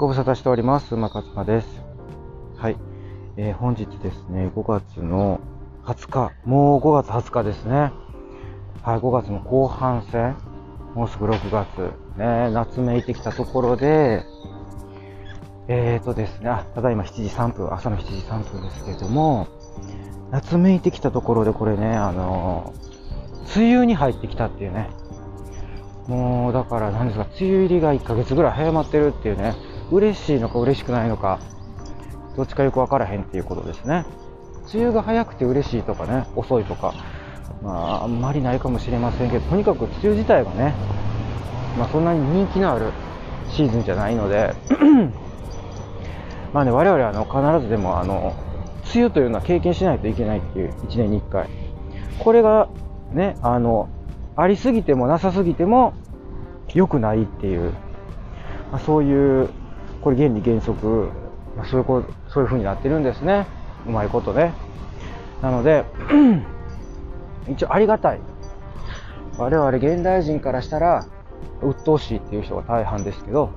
ご無沙汰しております。馬勝馬です。はい。えー本日ですね、5月の20日、もう5月20日ですね。はい、5月の後半戦、もうすぐ6月、ね、夏めいてきたところで、えーとですね、あ、ただいま7時3分、朝の7時3分ですけれども、夏めいてきたところでこれね、あのー梅雨に入ってきたっていうね、もうだから何ですか、梅雨入りが1ヶ月ぐらい早まってるっていうね、嬉しいのか嬉しくないのか、どっちかよくわからへんっていうことですね。梅雨が早くて嬉しいとかね、遅いとか、まあ、あんまりないかもしれませんけど、とにかく梅雨自体がね、まあそんなに人気のあるシーズンじゃないので、まあね、我々はあの必ずでもあの、梅雨というのは経験しないといけないっていう1年に1回。これがね、あの、ありすぎてもなさすぎても良くないっていう、まあ、そういう、これ原理原則、まあ、そういうこそういう風になってるんですね。うまいことね。なので、一応ありがたい。我々現代人からしたら、鬱陶しいっていう人が大半ですけど、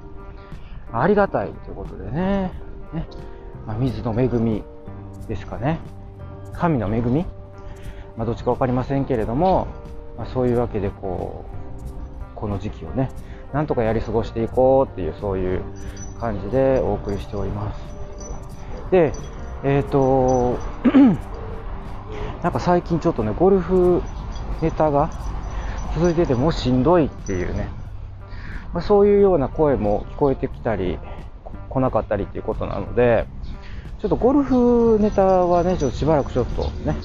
ありがたいということでね、ねまあ、水の恵みですかね。神の恵みまあ、どっちか分かりませんけれども、まあ、そういうわけでこうこの時期をねなんとかやり過ごしていこうっていうそういう感じでお送りしております。でえっ、と なんか最近ちょっとねゴルフネタが続いててもうしんどいっていうね、まあ、そういうような声も聞こえてきたり来なかったりっていうことなのでちょっとゴルフネタはねちょっとしばらくちょっとね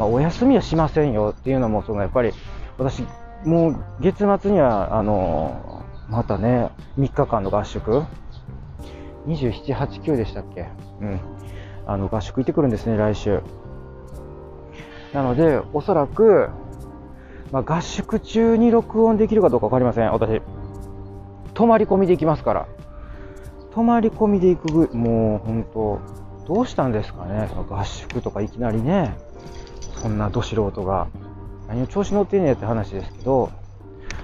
まあ、お休みはしませんよっていうのも、そのやっぱり私、もう月末には、あの、またね、3日間の合宿、27、8、9でしたっけ？うん。あの、合宿行ってくるんですね、来週。なので、おそらく、まあ、合宿中に録音できるかどうかわかりません、私。泊まり込みで行きますから。泊まり込みで行くぐ、もう本当、どうしたんですかね、その合宿とかいきなりね。そんなど素人が。何を調子乗ってんねやって話ですけど、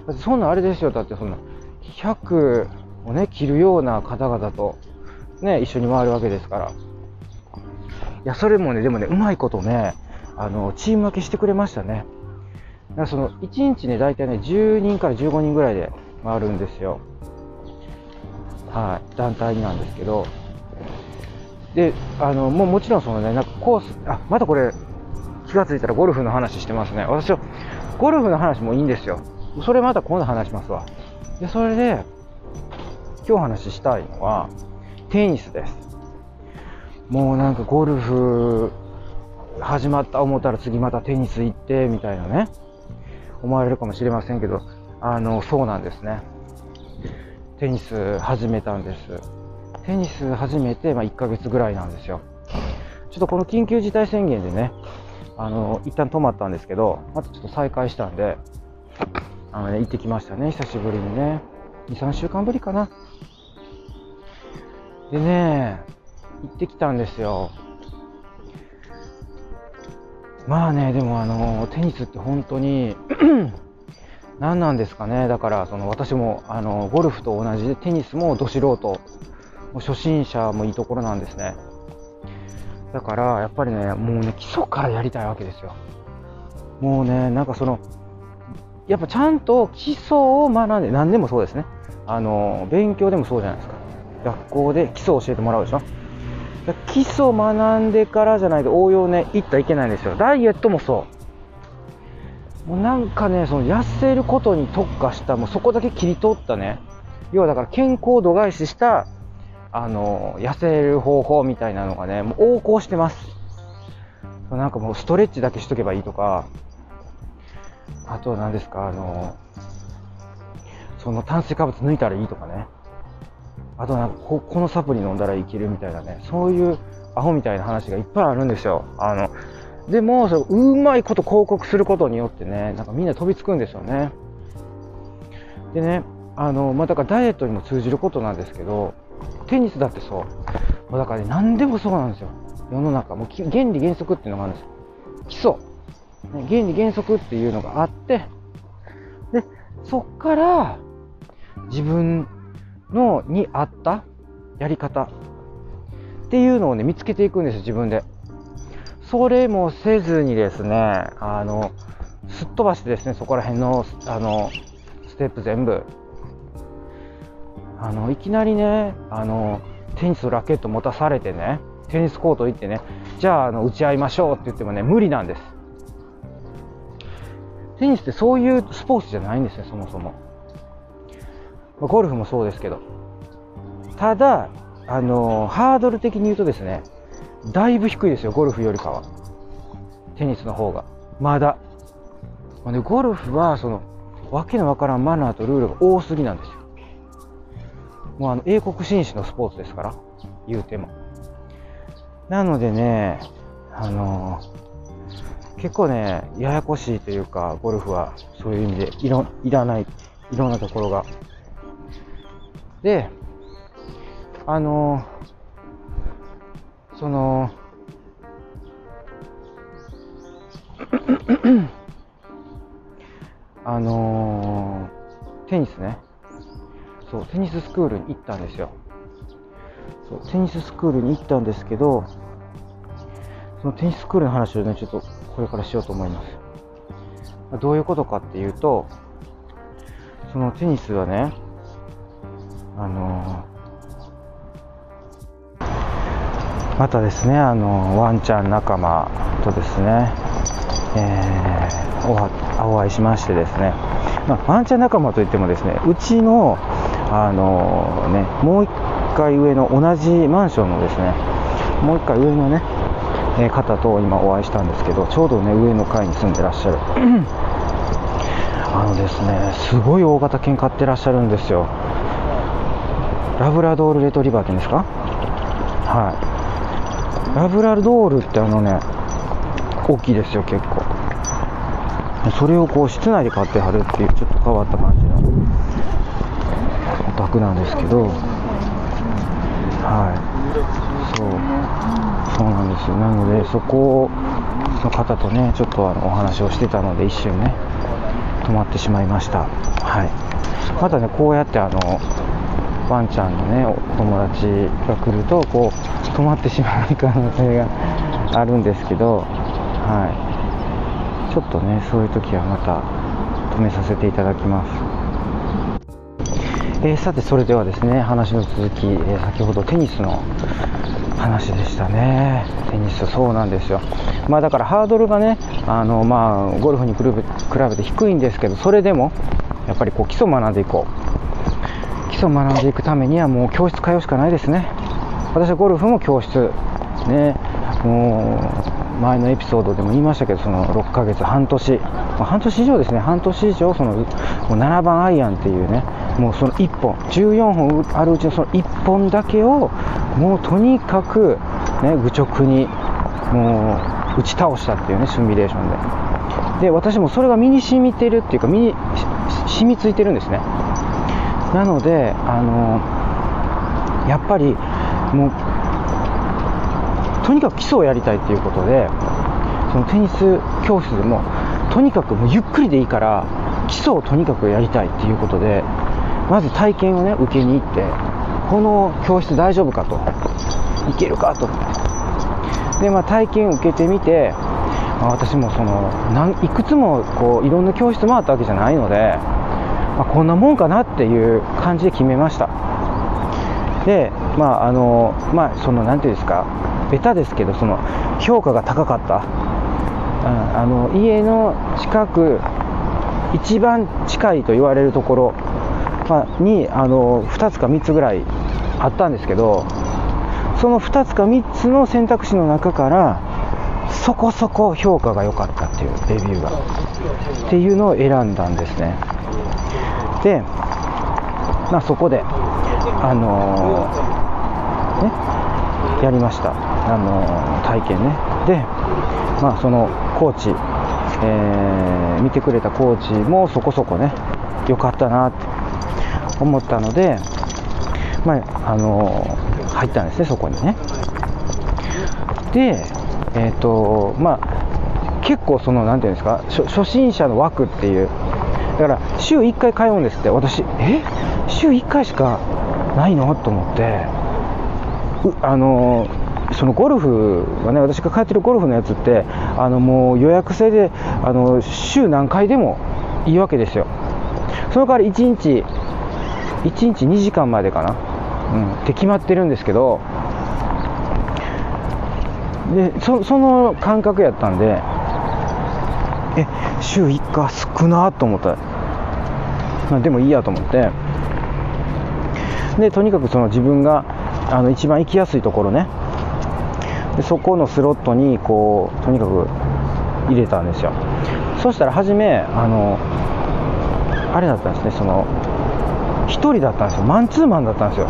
だってそんなあれですよ、だってそんな、100をね、切るような方々と、ね、一緒に回るわけですから。いや、それもね、でもね、うまいことね、あの、チーム分けしてくれましたね。だからその、1日ね、大体ね、10人から15人ぐらいで回るんですよ。はい、団体なんですけど。で、あの、もうもちろんそのね、なんかコース、あ、またこれ、気がついたらゴルフの話してますね。私は、ゴルフの話もいいんですよ。それまた今度話しますわ。で、それで、今日話したいのは、テニスです。もうなんかゴルフ始まった思ったら次またテニス行って、みたいなね、思われるかもしれませんけど、あの、そうなんですね。テニス始めたんです。テニス始めて、まあ、1ヶ月ぐらいなんですよ。ちょっとこの緊急事態宣言でね、あの、一旦止まったんですけど、またちょっと再開したんで、あのね、行ってきましたね、久しぶりにね。2、3週間ぶりかな。でね、行ってきたんですよ。まあね、でもあの、テニスって本当に、何なんですかね。だから、その私も、あの、ゴルフと同じでテニスもど素人、も初心者もいいところなんですね。だから、やっぱりね、もうね、基礎からやりたいわけですよ。もうね、なんかその、やっぱちゃんと基礎を学んで、何でもそうですね。あの、勉強でもそうじゃないですか。学校で基礎を教えてもらうでしょ？基礎を学んでからじゃないと応用ね、いったらいけないんですよ。ダイエットもそう。もうなんかね、その痩せることに特化した、もうそこだけ切り取ったね。要はだから健康度外視したあの、痩せる方法みたいなのがね、もう横行してます。なんかもうストレッチだけしとけばいいとか、あとは何ですか、あの、その炭水化物抜いたらいいとかね。あとなんかこ、このサプリ飲んだらいけるみたいなね、そういうアホみたいな話がいっぱいあるんですよ。あの、でも、そううまいこと広告することによってね、なんかみんな飛びつくんですよね。でね、あの、まあ、だからダイエットにも通じることなんですけど、テニスだってそう。もうだからね、何でもそうなんですよ。世の中。もう原理原則っていうのがあるんですよ。基礎。原理原則っていうのがあって、で、そっから自分のに合ったやり方っていうのをね見つけていくんです自分で。それもせずにですねあのすっ飛ばしてですねそこら辺のあのステップ全部。あのいきなりねあのテニスラケット持たされてねテニスコート行ってねじゃああの打ち合いましょうって言ってもね無理なんです。テニスってそういうスポーツじゃないんですねそもそも。まゴルフもそうですけど。ただあのハードル的に言うとですねだいぶ低いですよゴルフよりかは。テニスの方が。まだ、まあね、ゴルフはそのわけのわからんマナーとルールが多すぎなんですよ。もうあの英国紳士のスポーツですから言うても。なのでねあの結構ねややこしいというかゴルフはそういう意味でいろいらないいろんなところがであのそのあのー、テニスね。そうテニススクールに行ったんですよ。そうテニススクールに行ったんですけどそのテニススクールの話をねちょっとこれからしようと思います。どういうことかっていうとそのテニスはねあの、またですねあのワンちゃん仲間とですね、えー、おお会いしましてですね、まあ、ワンちゃん仲間といってもですねうちのあのね、もう1階上の同じマンションのですね、もう1階上のね、方と今お会いしたんですけど、ちょうどね、上の階に住んでらっしゃる。あのですね、すごい大型犬飼ってらっしゃるんですよ。ラブラドールレトリバーって言うんですか？はい。ラブラドールってあのね、大きいですよ、結構。それをこう室内で飼ってはるっていうちょっと変わった感じのお宅なんですけど。はい。そう。そうなんですよ。なのでそこの方とねちょっとあのお話をしてたので一瞬ね止まってしまいました。はい。またねこうやってあのワンちゃんのねお友達が来るとこう止まってしまう可能性があるんですけどはい。ちょっとねそういう時はまた止めさせていただきます。えー、さてそれではですね話の続き、えー、先ほどテニスの話でしたね。テニスそうなんですよ。まあだからハードルがねあのまあゴルフに比べて低いんですけどそれでもやっぱりこう基礎学んでいこう。基礎学んでいくためにはもう教室通うしかないですね。私はゴルフも教室。ね。もう前のエピソードでも言いましたけどその6ヶ月半年、まあ、半年以上ですね。半年以上そのもう7番アイアンっていうね。もうその1本。14本あるうちのその1本だけをもうとにかく、ね、愚直にもう打ち倒したっていうねシミュレーションで。で私もそれが身に染みてるっていうか身に染みついてるんですね。なのであのやっぱりもうとにかく基礎をやりたいっていうことでそのテニス教室でもとにかくもうゆっくりでいいから基礎をとにかくやりたいっていうことでまず体験をね受けに行ってこの教室大丈夫かといけるかと。で、まあ、体験を受けてみて、まあ、私もそのなんいくつもこういろんな教室回ったわけじゃないので、まあ、こんなもんかなっていう感じで決めました。でまああのまあその何ていうんですかベタですけどその評価が高かった、うん、あの家の近く一番近いと言われるところまあ、にあの2つか3つぐらいあったんですけどその2つか3つの選択肢の中からそこそこ評価が良かったっていうレビューがっていうのを選んだんですね。で、まあ、そこであのー、ねやりましたあのー、体験ねでまあそのコーチ、えー、見てくれたコーチもそこそこね良かったなって思ったので、まあ、あの入ったんですね、そこにね。で、えっ、と、まあ、結構その、なんていうんですか、初心者の枠っていう、だから週1回通うんですって、私、え？週1回しかないの？と思って、あのそのゴルフはね私が通ってるゴルフのやつってあのもう予約制であの週何回でもいいわけですよ。その代わり1日1日2時間までかな、うん、って決まってるんですけど。でそその感覚やったんでえ週1回少なと思った、まあ、でもいいやと思って。でとにかくその自分があの一番行きやすいところね。でそこのスロットにこうとにかく入れたんですよ。そしたら初めあのあれだったんですね。その1人だったんですよ。マンツーマンだったんですよ。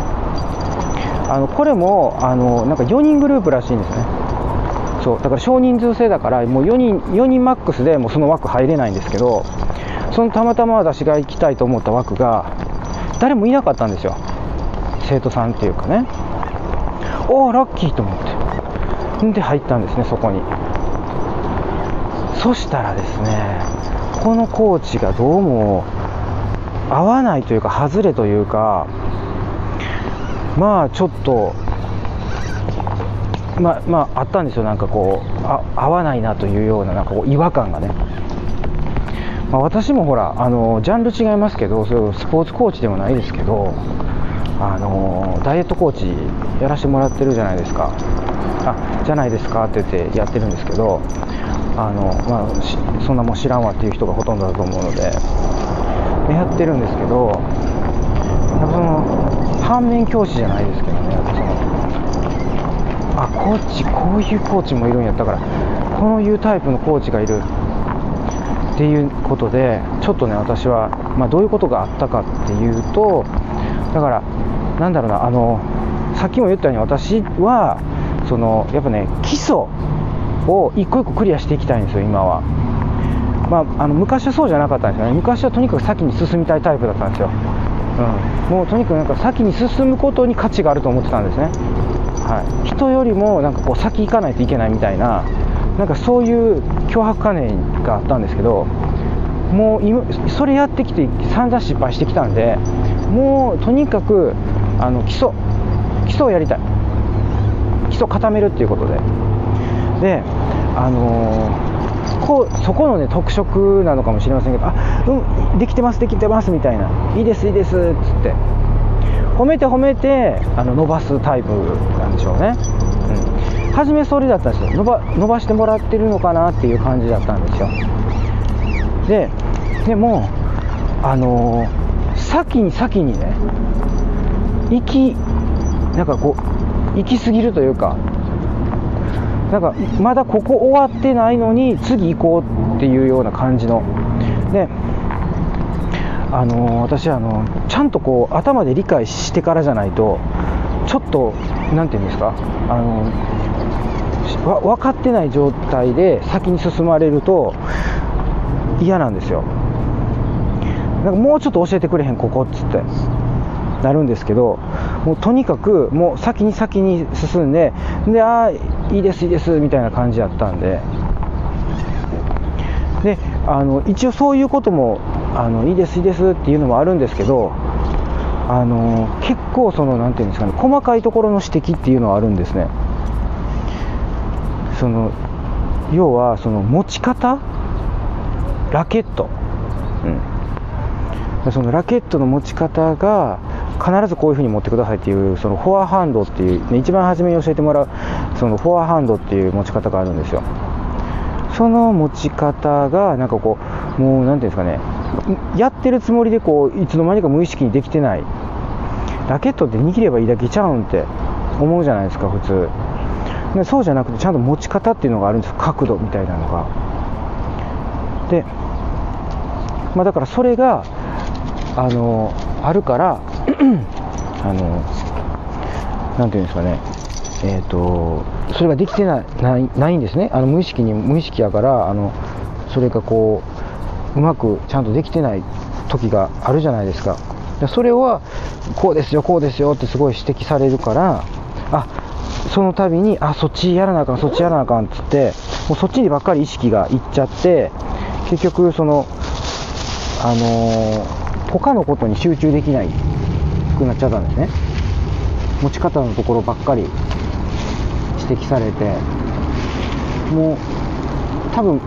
あのこれもあのなんか4人グループらしいんですね。そうだから少人数制だからもう4人 ,4 人マックスでもうその枠入れないんですけどそのたまたま私が行きたいと思った枠が誰もいなかったんですよ。生徒さんっていうかね。おおラッキーと思って。んで入ったんですねそこに。そしたらですねこのコーチがどうも合わないというか外れというかまあちょっとまあ、まあ、あったんですよ、なんかこう、あ合わないなというような、なんかこう違和感がね。まあ、私もほら、あのジャンル違いますけど、そうスポーツコーチでもないですけど、あのダイエットコーチやらせてもらってるじゃないですか。あじゃないですかって言ってやってるんですけど、あのまあ、そんなもん知らんわっていう人がほとんどだと思うので、やってるんですけど、なんかその反面教師じゃないですけど、コーチ、こういうコーチもいるんやったから、こういうタイプのコーチがいるっていうことで、ちょっとね、私は、まあ、どういうことがあったかっていうと、だから、なんだろうな、あのさっきも言ったように、私は、そのやっぱね、基礎を一個一個クリアしていきたいんですよ、今は。まあ、あの昔はそうじゃなかったんですよね、昔はとにかく先に進みたいタイプだったんですよ。うん、もうとにかくなんか先に進むことに価値があると思ってたんですね。はい、人よりもなんかこう先行かないといけないみたいな、なんかそういう脅迫観念があったんですけど、もう今それやってきて散々失敗してきたんで、もうとにかくあの基礎、基礎をやりたい、基礎固めるっていうことで、で、あのー、こうそこの、ね、特色なのかもしれませんけど、あうん、できてます、できてますみたいな、いいです、いいですっつって。褒めて褒めてあの伸ばすタイプなんでしょうね、うん、初めそれだったんですよ。伸ば伸ばしてもらってるのかなっていう感じだったんですよ。ででもあのー、先に先にね行きなんかこう行き過ぎるというかなんかまだここ終わってないのに次行こうっていうような感じの。であの私あのちゃんとこう頭で理解してからじゃないとちょっと何て言うんですかあの分かってない状態で先に進まれると嫌なんですよ。なんかもうちょっと教えてくれへんここっつって。なるんですけどもうとにかくもう先に先に進んででああいいですいいですみたいな感じやったんで。であの一応そういうこともあのいいですいいですっていうのもあるんですけどあの結構その何て言うんですかね細かいところの指摘っていうのはあるんですね。その要はその持ち方？ラケット、うん、そのラケットの持ち方が必ずこういう風に持ってくださいっていうそのフォアハンドっていう、ね、一番初めに教えてもらうそのフォアハンドっていう持ち方があるんですよ。その持ち方がなんかこうもう何ていうんですかねやってるつもりでこういつの間にか無意識にできてない。ラケットって握ればいいだけちゃうんって思うじゃないですか普通。でそうじゃなくてちゃんと持ち方っていうのがあるんです角度みたいなのが。でまあだからそれがあのあるから あのなんていうんですかね。えっ、ー、とそれができてないないないんですね。あの無意識に無意識やからあのそれがこううまくちゃんとできてない時があるじゃないですか。それはこうですよこうですよってすごい指摘されるからあその度にあそっちやらなあかんそっちやらなあかんっつってもうそっちにばっかり意識がいっちゃって結局そのあのー、他のことに集中できないくなっちゃったんですね。持ち方のところばっかり指摘されてもう多分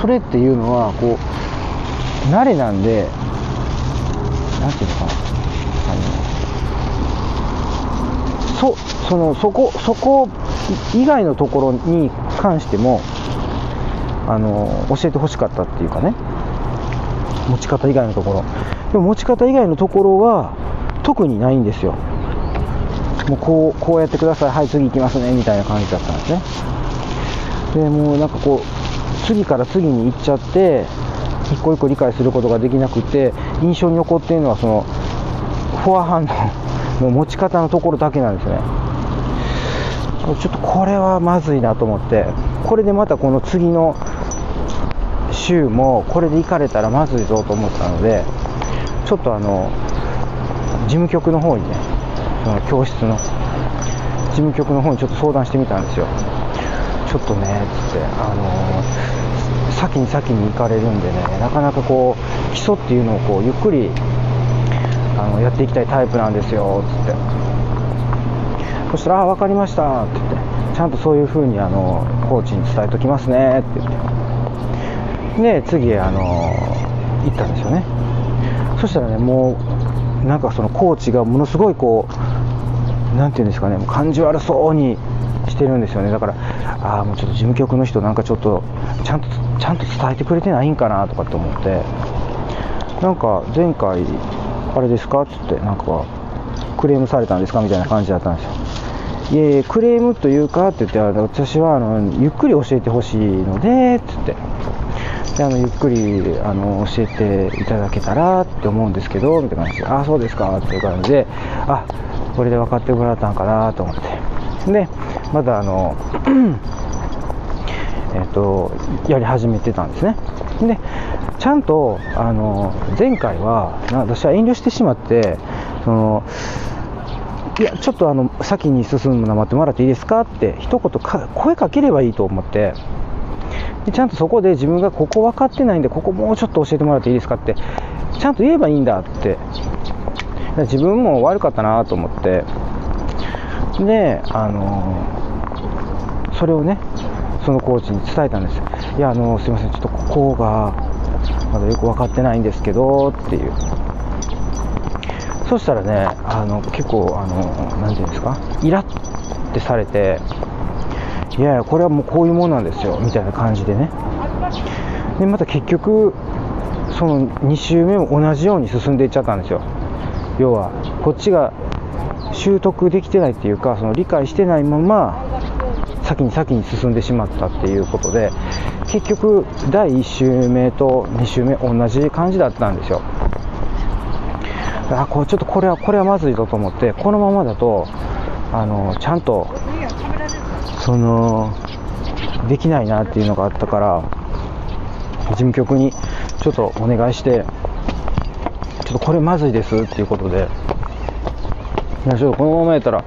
それっていうのはこう慣れなんでなんていうのかな。あのそそのそこそこ以外のところに関してもあの教えてほしかったっていうかね。持ち方以外のところ。でも持ち方以外のところは特にないんですよ。もうこうこうやってください。はい次行きますね。みたいな感じだったんですね。でもうなんかこう次から次に行っちゃって一個一個理解することができなくて印象に残っているのはそのフォアハンドの持ち方のところだけなんですね。ちょっとこれはまずいなと思ってこれでまたこの次の週もこれで行かれたらまずいぞと思ったのでちょっとあの事務局の方にねその教室の事務局の方にちょっと相談してみたんですよ。ちょっとねつってあの先に先に行かれるんでねなかなかこう基礎っていうのをこうゆっくりあのやっていきたいタイプなんですよつって。そしたら「あ分かりました」って言って。ちゃんとそういう風にあのコーチに伝えときますねって言って。で次あの行ったんですよね。そしたらねもうなんかそのコーチがものすごいこう何て言うんですかね感じ悪そうにしてるんですよね。だからああもうちょっと事務局の人なんかちょっとちゃんとちゃんと伝えてくれてないんかなとかって思って。なんか前回あれですかっつってなんかクレームされたんですかみたいな感じだったんですよ。いえいえクレームというかって言って私はあのゆっくり教えてほしいのでっつって。であのゆっくりあの教えていただけたらって思うんですけどみたいな感じでああそうですかっていう感じであこれで分かってもらったんかなと思って。でまだあのえっとやり始めてたんですね。でちゃんとあの前回は私は遠慮してしまってそのいやちょっとあの先に進むの待ってもらっていいですかって一言か声かければいいと思って。でちゃんとそこで自分がここ分かってないんでここもうちょっと教えてもらっていいですかってちゃんと言えばいいんだって。自分も悪かったなと思って。であのそれをねそのコーチに伝えたんです。いやあのすいませんちょっとここがまだよく分かってないんですけどっていう。そしたらねあの結構あの何て言うんですか？イラッてされていやいやこれはもうこういうもんなんですよみたいな感じでね。でまた結局その2周目も同じように進んでいっちゃったんですよ。要はこっちが習得できてないっていうかその理解してないまま先に先に進んでしまったっていうことで結局第1周目と2周目同じ感じだったんですよ。あこれちょっとこれはこれはまずいぞと思ってこのままだとあのちゃんとそのできないなっていうのがあったから事務局にちょっとお願いしてちょっとこれまずいですっていうことでいやちょっとこのままやったら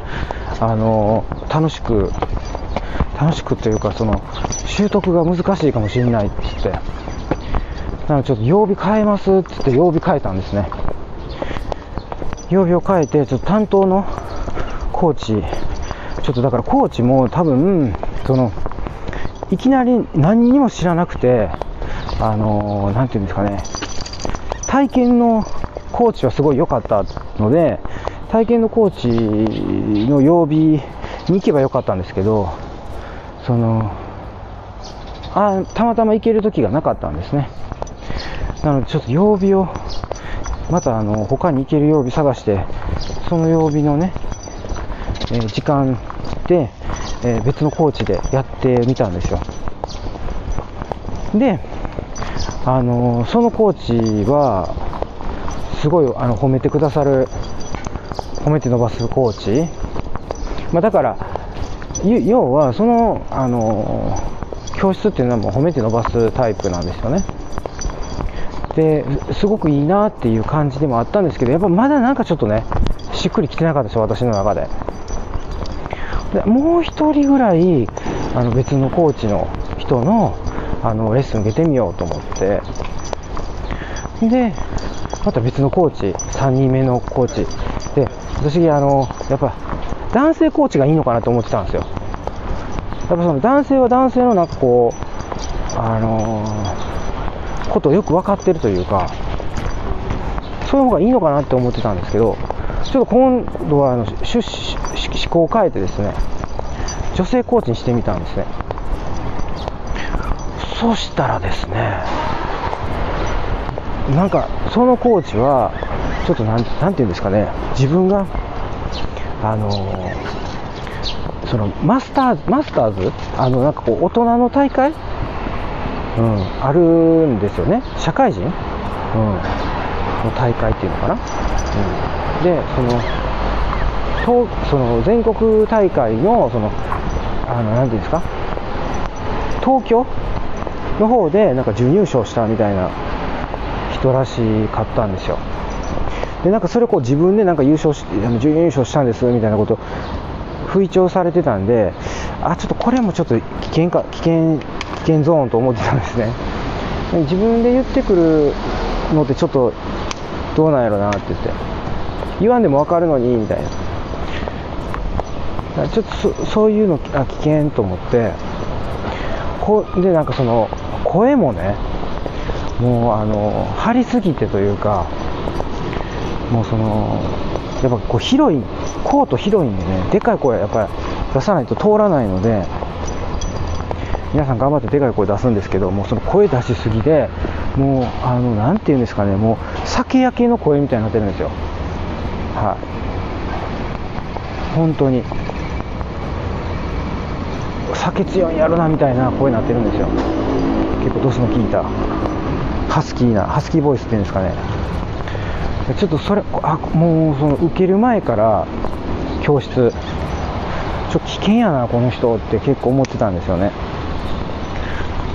あの楽しく楽しくというかその習得が難しいかもしれないっつって。なのでちょっと曜日変えますっつって曜日変えたんですね。曜日を変えてちょっと担当のコーチちょっとだからコーチも多分そのいきなり何にも知らなくてあの何て言うんですかね。体験のコーチはすごい良かったので体験のコーチの曜日に行けばよかったんですけどそのあたまたま行ける時がなかったんですね。なのでちょっと曜日をまたあの他に行ける曜日探してその曜日のね、えー、時間で、えー、別のコーチでやってみたんですよ。であのそのコーチはすごいあの褒めてくださる褒めて伸ばすコーチ、まあ、だから要はそのあの教室っていうのはもう褒めて伸ばすタイプなんですよね。ですごくいいなっていう感じでもあったんですけどやっぱまだなんかちょっとねしっくりきてなかったです私の中で。でもう1人ぐらいあの別のコーチの人のあのレッスン受けてみようと思って。でまた別のコーチ、3人目のコーチ。で、私、あの、やっぱ、男性コーチがいいのかなと思ってたんですよ。やっぱその男性は男性のなんかこう、あのー、ことをよく分かってるというか、そういう方がいいのかなって思ってたんですけど、ちょっと今度はあの趣思考を変えてですね、女性コーチにしてみたんですね。そしたらですね、なんかそのコーチは、ちょっとなん、なんていうんですかね、自分が、あのー、そのマスターズ、マスターズ？あの、なんかこう、大人の大会？うん、あるんですよね。社会人？うん。の大会っていうのかな？うん。で、その、とその全国大会の、その、あの、なんていうんですか、東京の方で、なんか準優勝したみたいな人らしかったんですよ。で、なんかそれをこう自分でなんか優勝し、準優勝したんですみたいなこと吹聴されてたんで、あ、ちょっとこれもちょっと危険か、危険、危険ゾーンと思ってたんですね。自分で言ってくるのってちょっとどうなんやろなって言って。言わんでも分かるのに、みたいな。ちょっとそそういうのあ危険と思って、こで、なんかその、声もね、もうあの、張りすぎてというか、もうその、やっぱこう広い、コート広いんでね、でかい声やっぱり出さないと通らないので、皆さん頑張ってでかい声出すんですけど、もうその声出しすぎで、もう、あの、なんていうんですかね、もう酒焼けの声みたいになってるんですよ。はい。本当に。酒強いやろなみたいな声になってるんですよ。結構ドスの効いた。ハスキーな、ハスキーボイスっていうんですかね。ちょっとそれ、あ、もうその受ける前から教室、ちょっと危険やな、この人って結構思ってたんですよね。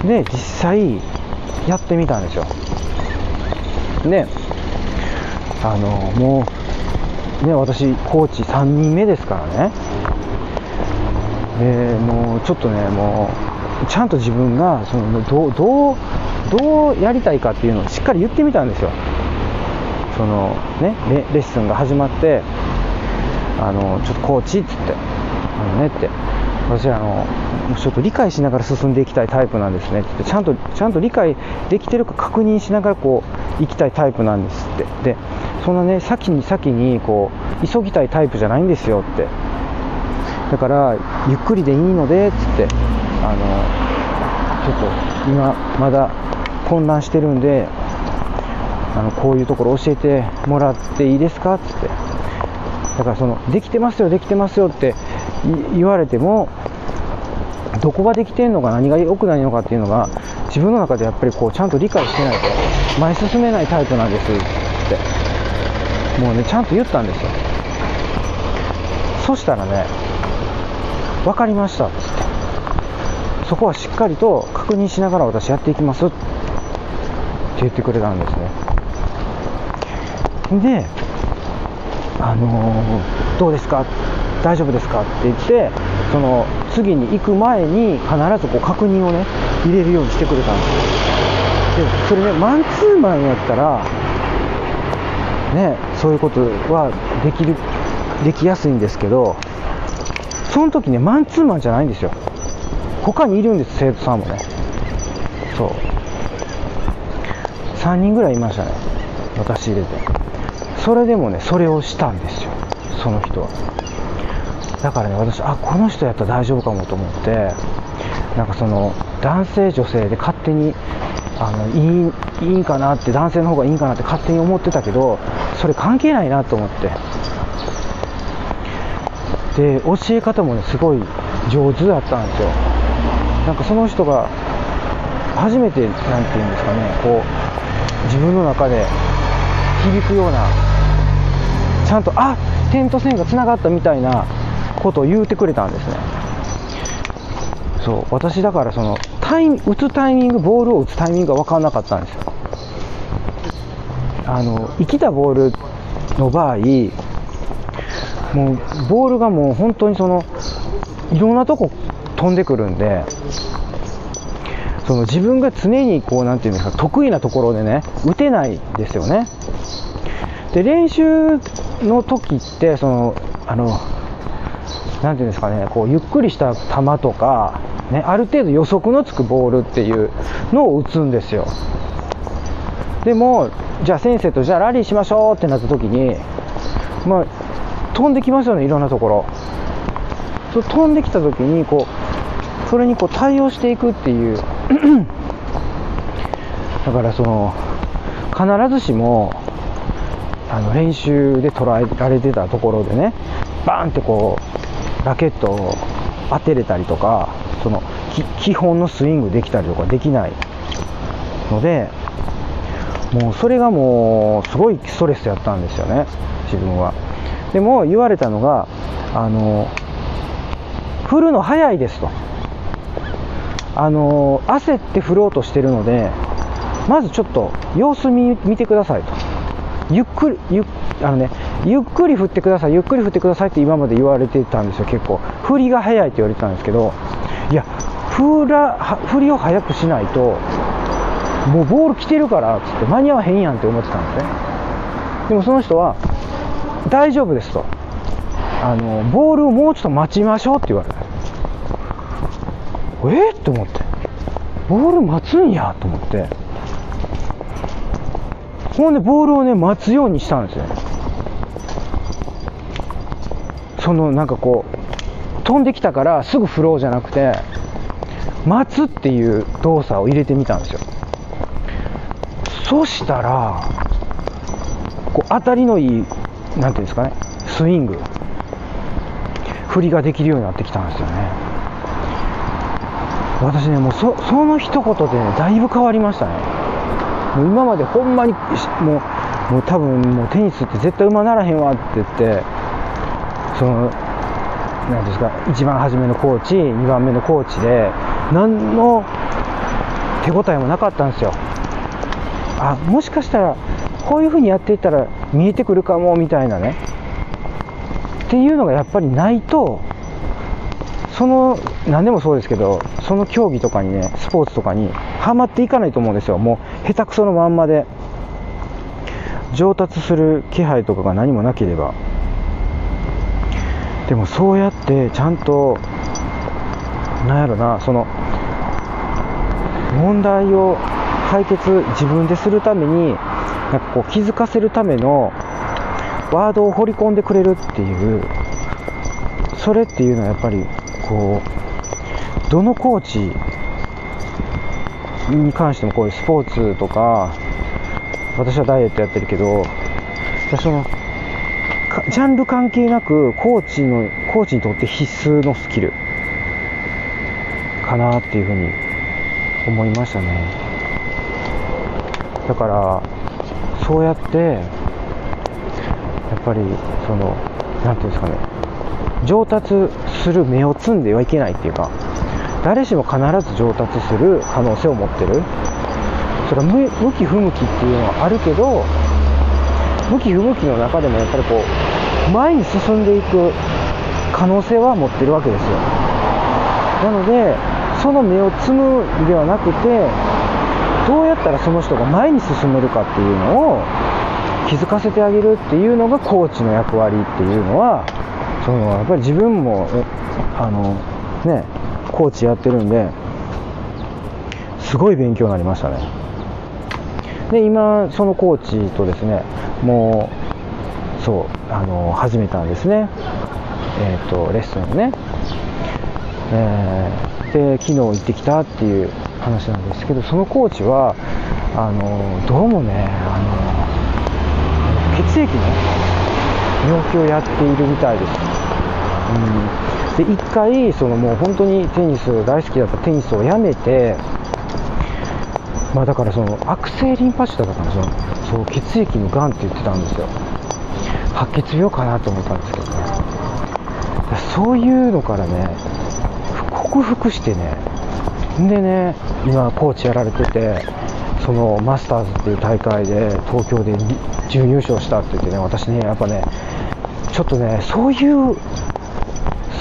で、実際、やってみたんですよ。で、あの、もう、ね、私、コーチ3人目ですからね。で、もう、ちょっとね、もう、ちゃんと自分が、その、どう、どう、どうやりたいかっていうのをしっかり言ってみたんですよ。その、ね、レッスンが始まって、あの、ちょっとコーチっつって、あのねって、私あの、ちょっと理解しながら進んでいきたいタイプなんですねってちゃんとちゃんと理解できてるか確認しながらこう行きたいタイプなんですって。でそんなね先に先にこう急ぎたいタイプじゃないんですよって。だからゆっくりでいいのでっつってあのちょっと今まだ混乱してるんであのこういうところ教えてもらっていいですか？っつって。だからそのできてますよできてますよって言われてもどこができてんのか何が良くないのかっていうのが自分の中でやっぱりこうちゃんと理解してないと前進めないタイプなんですってもうねちゃんと言ったんですよ。そしたらね分かりましたっつって。そこはしっかりと確認しながら私やっていきますって言ってくれたんですね。であのー、どうですか？大丈夫ですか？って言ってその次に行く前に必ずこう確認をね入れるようにしてくれたんです。よでそれねマンツーマンやったらねそういうことはできるできやすいんですけどその時ねマンツーマンじゃないんですよ。他にいるんです生徒さんもね。そう。3人ぐらいいましたね。私入れて。それでもねそれをしたんですよ。その人は。だからね私あこの人やったら大丈夫かもと思ってなんかその男性女性で勝手にあのいいいいんかなって男性の方がいいんかなって勝手に思ってたけどそれ関係ないなと思って。で教え方もねすごい上手だったんですよ。なんかその人が初めて何て言うんですかねこう自分の中で響くようなちゃんとあ点と線がつながったみたいなことを言うてくれたんですね。そう私だからそのタイ打つタイミングボールを打つタイミングが分からなかったんですよ。あの生きたボールの場合もうボールがもう本当にそのいろんなとこ飛んでくるんでその自分が常にこうなんていうんですか得意なところでね打てないですよね。で練習の時ってそのあのなんていうんですかねこうゆっくりした球とか、ね、ある程度予測のつくボールっていうのを打つんですよ。でもじゃあ先生とじゃあラリーしましょうってなった時にまあ飛んできますよねいろんなところ。そ飛んできた時にこうそれにこう対応していくっていう。だからその必ずしもあの練習で捉えられてたところでねバーンってこうラケットを当てれたりとかその基本のスイングできたりとかできないのでもうそれがもうすごいストレスやったんですよね自分は。でも言われたのがあの振るの早いですと。あの焦って振ろうとしてるのでまずちょっと様子見見てくださいと。ゆっくりゆあのねゆっくり振ってくださいゆっくり振ってくださいって今まで言われてたんですよ結構。振りが早いって言われてたんですけどいや振ら振りを早くしないともうボール来てるからっつって間に合わへんやんって思ってたんですね。でもその人は大丈夫ですと。あのボールをもうちょっと待ちましょうって言われた。えっ、と思って。ボール待つんやと思って。ほんでボールをね待つようにしたんですよそのなんかこう飛んできたからすぐ振ろうじゃなくて待つっていう動作を入れてみたんですよ。そしたらこう当たりのいい何ていうんですかねスイング振りができるようになってきたんですよね。私ねもうそその一言でねだいぶ変わりましたね。もう今までほんまにもうもう多分もうテニスって絶対馬ならへんわって言ってその何ですか一番初めのコーチ2番目のコーチで何の手応えもなかったんですよ。あもしかしたらこういう風にやっていったら見えてくるかもみたいなね。っていうのがやっぱりないとその何でもそうですけどその競技とかにねスポーツとかにはまっていかないと思うんですよ。もう下手くそのまんまで上達する気配とかが何もなければ。でもそうやってちゃんとなんやろなその問題を解決自分でするためになんかこう気づかせるためのワードを掘り込んでくれるっていうそれっていうのはやっぱりこうどのコーチに関してもこういうスポーツとか私はダイエットやってるけどそのジャンル関係なくコーチのコーチにとって必須のスキルかなっていうふうに思いましたね。だからそうやってやっぱりその何ていうんですかね上達する目を摘んではいけないっていうか誰しも必ず上達する可能性を持ってる。それは向き不向きっていうのはあるけど向き不向きの中でもやっぱりこう前に進んでいく可能性は持ってるわけですよ。なのでその目を摘むではなくてどうやったらその人が前に進めるかっていうのを気づかせてあげるっていうのがコーチの役割っていうのはそのやっぱり自分もあのねコーチやってるんですごい勉強になりましたね。で今そのコーチとですねもうそうあの始めたんですね。えっ、ー、とレッスンをね、えー、で昨日行ってきたっていう話なんですけどそのコーチはあのどうもねあの血液の病気をやっているみたいです、うん、で1回そのもう本当にテニス大好きだったテニスをやめてまあだからその悪性リンパ腫だったんですよ。そう血液のがんって言ってたんですよ。白血病かなと思ったんですけどね。そういうのからね克服してね。でね今コーチやられててそのマスターズっていう大会で東京で準優勝したって言ってね私ねやっぱねちょっとねそういう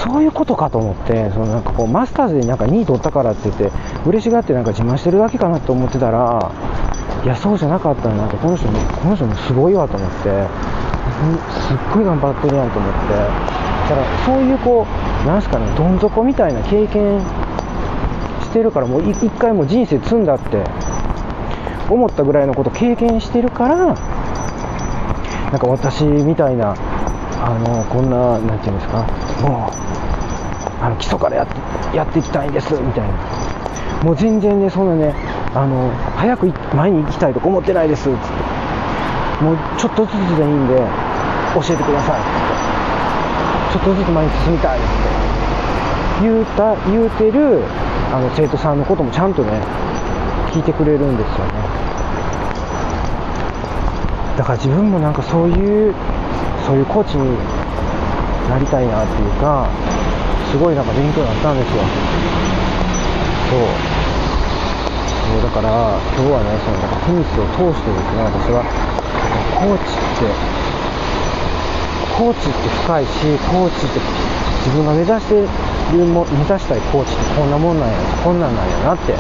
そういうことかと思ってそのなんかこうマスターズでなんか2位取ったからって言って嬉しがってなんか自慢してるだけかなと思ってたらいやそうじゃなかったなんかこの人もこの人もすごいわと思ってすっごい頑張ってるやんと思ってだからそういうこうなんすかねどん底みたいな経験してるからもう一回も人生積んだって思ったぐらいのこと経験してるからなんか私みたいなあのこんななんていうんですかもうあの基礎からやっやっていきたいんですみたいな。もう全然ねそんなねあの早く前に行きたいとか思ってないですっつって。もうちょっとずつでいいんで教えてください。っつってちょっとずつ前に進みたいって。言うた言うてるあの生徒さんのこともちゃんとね聞いてくれるんですよね。だから自分もなんかそういうそういうコーチになりたいなっていうかすごいなんか勉強になったんですよ。そう。そうだから今日はねそのなんかテニスを通してですね私はコーチってコーチって深いしコーチって自分が目指してるも目指したいコーチってこんなもんなんやこんなんなんやなって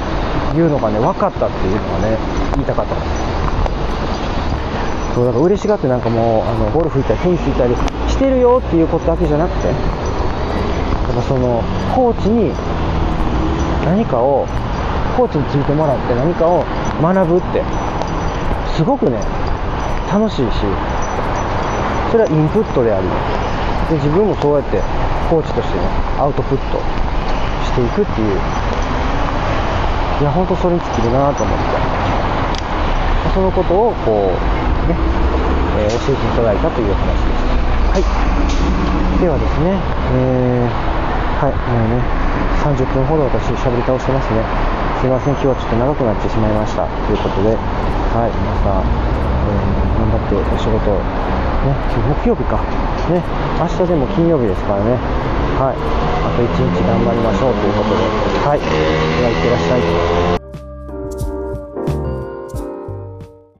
いうのがね分かったっていうのがね言いたかったです。そうだから嬉しがってなんかもうあのゴルフ行ったりテニス行ったりしてるよっていうことだけじゃなくてやっぱそのコーチに何かをコーチについてもらって何かを学ぶってすごくね楽しいしそれはインプットでありで自分もそうやってコーチとしてねアウトプットしていくっていう。いや本当それに尽きるなと思って。そのことをこうね、えー、教えていただいたという話でしたはいではですねえーはい、もうね、30分ほど私喋り倒してますね。すいません、今日はちょっと長くなってしまいました。ということで、はい、皆さん、えー、頑張ってお仕事、ね、木曜日か。ね、明日でも金曜日ですからね。はい、あと1日頑張りましょうということで、はい、では、いってらっしゃい。